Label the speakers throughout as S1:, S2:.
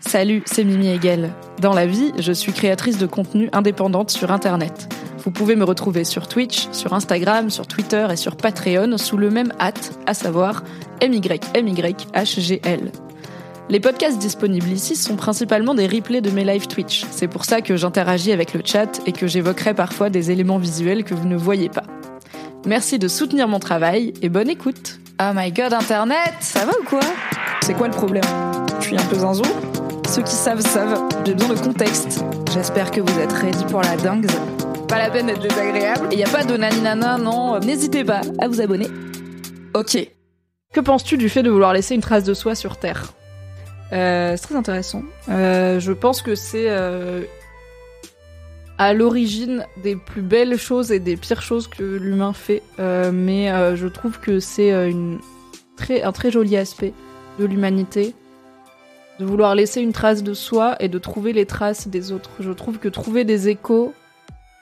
S1: Salut, c'est Mimi Hegel. Dans la vie, je suis créatrice de contenu indépendante sur Internet. Vous pouvez me retrouver sur Twitch, sur Instagram, sur Twitter et sur Patreon sous le même hâte, à savoir MYMYHGL. Les podcasts disponibles ici sont principalement des replays de mes live Twitch. C'est pour ça que j'interagis avec le chat et que j'évoquerai parfois des éléments visuels que vous ne voyez pas. Merci de soutenir mon travail et bonne écoute. Oh my god, Internet, ça va ou quoi? C'est quoi le problème? Je suis un peu zinzou Ceux qui savent savent, j'ai besoin de contexte. J'espère que vous êtes ready pour la dingue. Pas la peine d'être désagréable. Et y a pas de naninana, non. N'hésitez pas à vous abonner. Ok. Que penses-tu du fait de vouloir laisser une trace de soi sur Terre? Euh, C'est très intéressant. Euh, je pense que c'est euh, à l'origine des plus belles choses et des pires choses que l'humain fait. Mais je trouve que c'est une très, un très joli aspect de l'humanité de vouloir laisser une trace de soi et de trouver les traces des autres. Je trouve que trouver des échos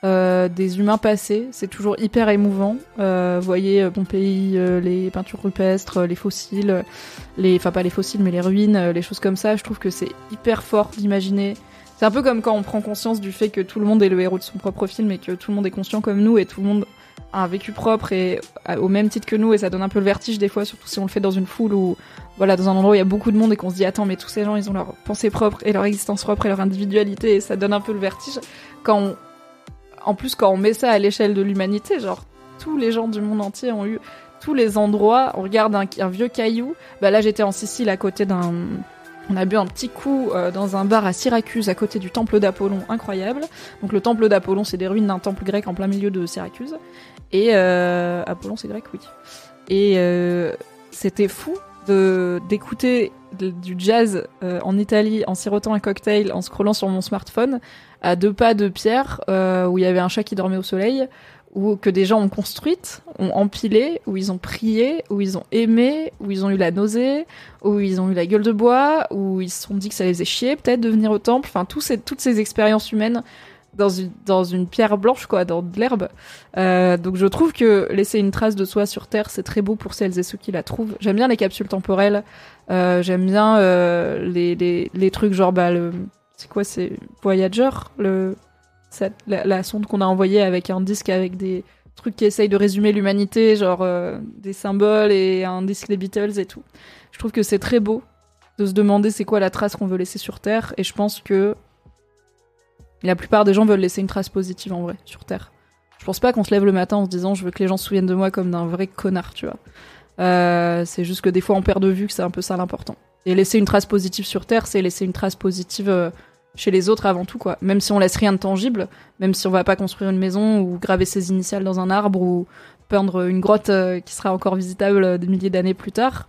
S1: euh, des humains passés, c'est toujours hyper émouvant. Euh, voyez euh, Pompéi, les peintures rupestres, les fossiles, les, enfin pas les fossiles mais les ruines, les choses comme ça. Je trouve que c'est hyper fort d'imaginer. C'est un peu comme quand on prend conscience du fait que tout le monde est le héros de son propre film et que tout le monde est conscient comme nous et tout le monde un vécu propre et euh, au même titre que nous et ça donne un peu le vertige des fois, surtout si on le fait dans une foule ou voilà dans un endroit où il y a beaucoup de monde et qu'on se dit attends mais tous ces gens ils ont leur pensée propre et leur existence propre et leur individualité et ça donne un peu le vertige quand en plus, quand on met ça à l'échelle de l'humanité, genre tous les gens du monde entier ont eu tous les endroits. On regarde un, un vieux caillou. Bah là, j'étais en Sicile à côté d'un. On a bu un petit coup euh, dans un bar à Syracuse à côté du temple d'Apollon, incroyable. Donc le temple d'Apollon, c'est des ruines d'un temple grec en plein milieu de Syracuse. Et euh, Apollon, c'est grec, oui. Et euh, c'était fou d'écouter du jazz euh, en Italie en sirotant un cocktail, en scrollant sur mon smartphone, à deux pas de pierre où il y avait un chat qui dormait au soleil, ou que des gens ont construite, ont empilé, où ils ont prié, où ils ont aimé, où ils ont eu la nausée, où ils ont eu la gueule de bois, où ils se sont dit que ça les faisait chier peut-être de venir au temple. Enfin, toutes ces expériences humaines dans une, dans une pierre blanche, quoi, dans de l'herbe. Euh, donc je trouve que laisser une trace de soi sur Terre, c'est très beau pour celles et ceux qui la trouvent. J'aime bien les capsules temporelles. Euh, J'aime bien euh, les, les, les trucs genre bah le c'est quoi c'est Voyager le la sonde qu'on a envoyée avec un disque avec des trucs qui essayent de résumer l'humanité genre euh, des symboles et un disque des Beatles et tout. Je trouve que c'est très beau de se demander c'est quoi la trace qu'on veut laisser sur Terre et je pense que la plupart des gens veulent laisser une trace positive en vrai sur Terre. Je pense pas qu'on se lève le matin en se disant je veux que les gens se souviennent de moi comme d'un vrai connard, tu vois. Euh, c'est juste que des fois on perd de vue que c'est un peu ça l'important. Et laisser une trace positive sur Terre, c'est laisser une trace positive euh, chez les autres avant tout, quoi. Même si on laisse rien de tangible, même si on va pas construire une maison ou graver ses initiales dans un arbre ou peindre une grotte euh, qui sera encore visitable euh, des milliers d'années plus tard.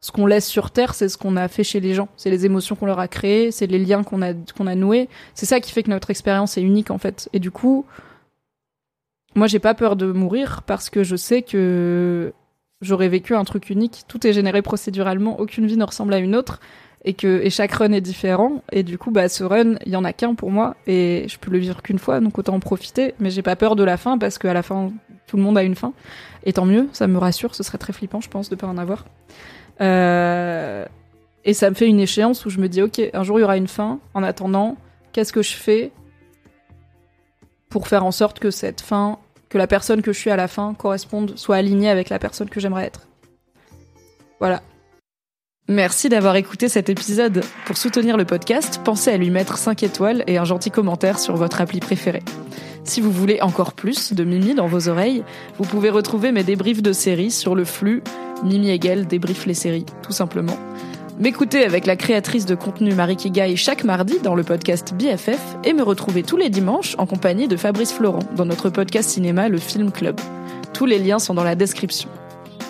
S1: Ce qu'on laisse sur Terre, c'est ce qu'on a fait chez les gens. C'est les émotions qu'on leur a créées, c'est les liens qu'on a, qu'on a noués. C'est ça qui fait que notre expérience est unique, en fait. Et du coup, moi, j'ai pas peur de mourir parce que je sais que j'aurais vécu un truc unique. Tout est généré procéduralement, aucune vie ne ressemble à une autre. Et que chaque run est différent. Et du coup, bah, ce run, il y en a qu'un pour moi. Et je peux le vivre qu'une fois, donc autant en profiter. Mais j'ai pas peur de la fin parce qu'à la fin, tout le monde a une fin. Et tant mieux, ça me rassure. Ce serait très flippant, je pense, de pas en avoir. Euh, Et ça me fait une échéance où je me dis, ok, un jour il y aura une fin. En attendant, qu'est-ce que je fais pour faire en sorte que cette fin, que la personne que je suis à la fin corresponde, soit alignée avec la personne que j'aimerais être? Voilà. Merci d'avoir écouté cet épisode. Pour soutenir le podcast, pensez à lui mettre 5 étoiles et un gentil commentaire sur votre appli préférée. Si vous voulez encore plus de Mimi dans vos oreilles, vous pouvez retrouver mes débriefs de séries sur le flux Mimi Hegel débrief les séries, tout simplement. M'écouter avec la créatrice de contenu Marie Kigai chaque mardi dans le podcast BFF et me retrouver tous les dimanches en compagnie de Fabrice Florent dans notre podcast cinéma Le Film Club. Tous les liens sont dans la description.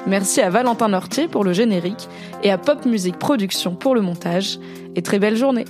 S1: Merci à Valentin Nortier pour le générique et à Pop Music Production pour le montage. Et très belle journée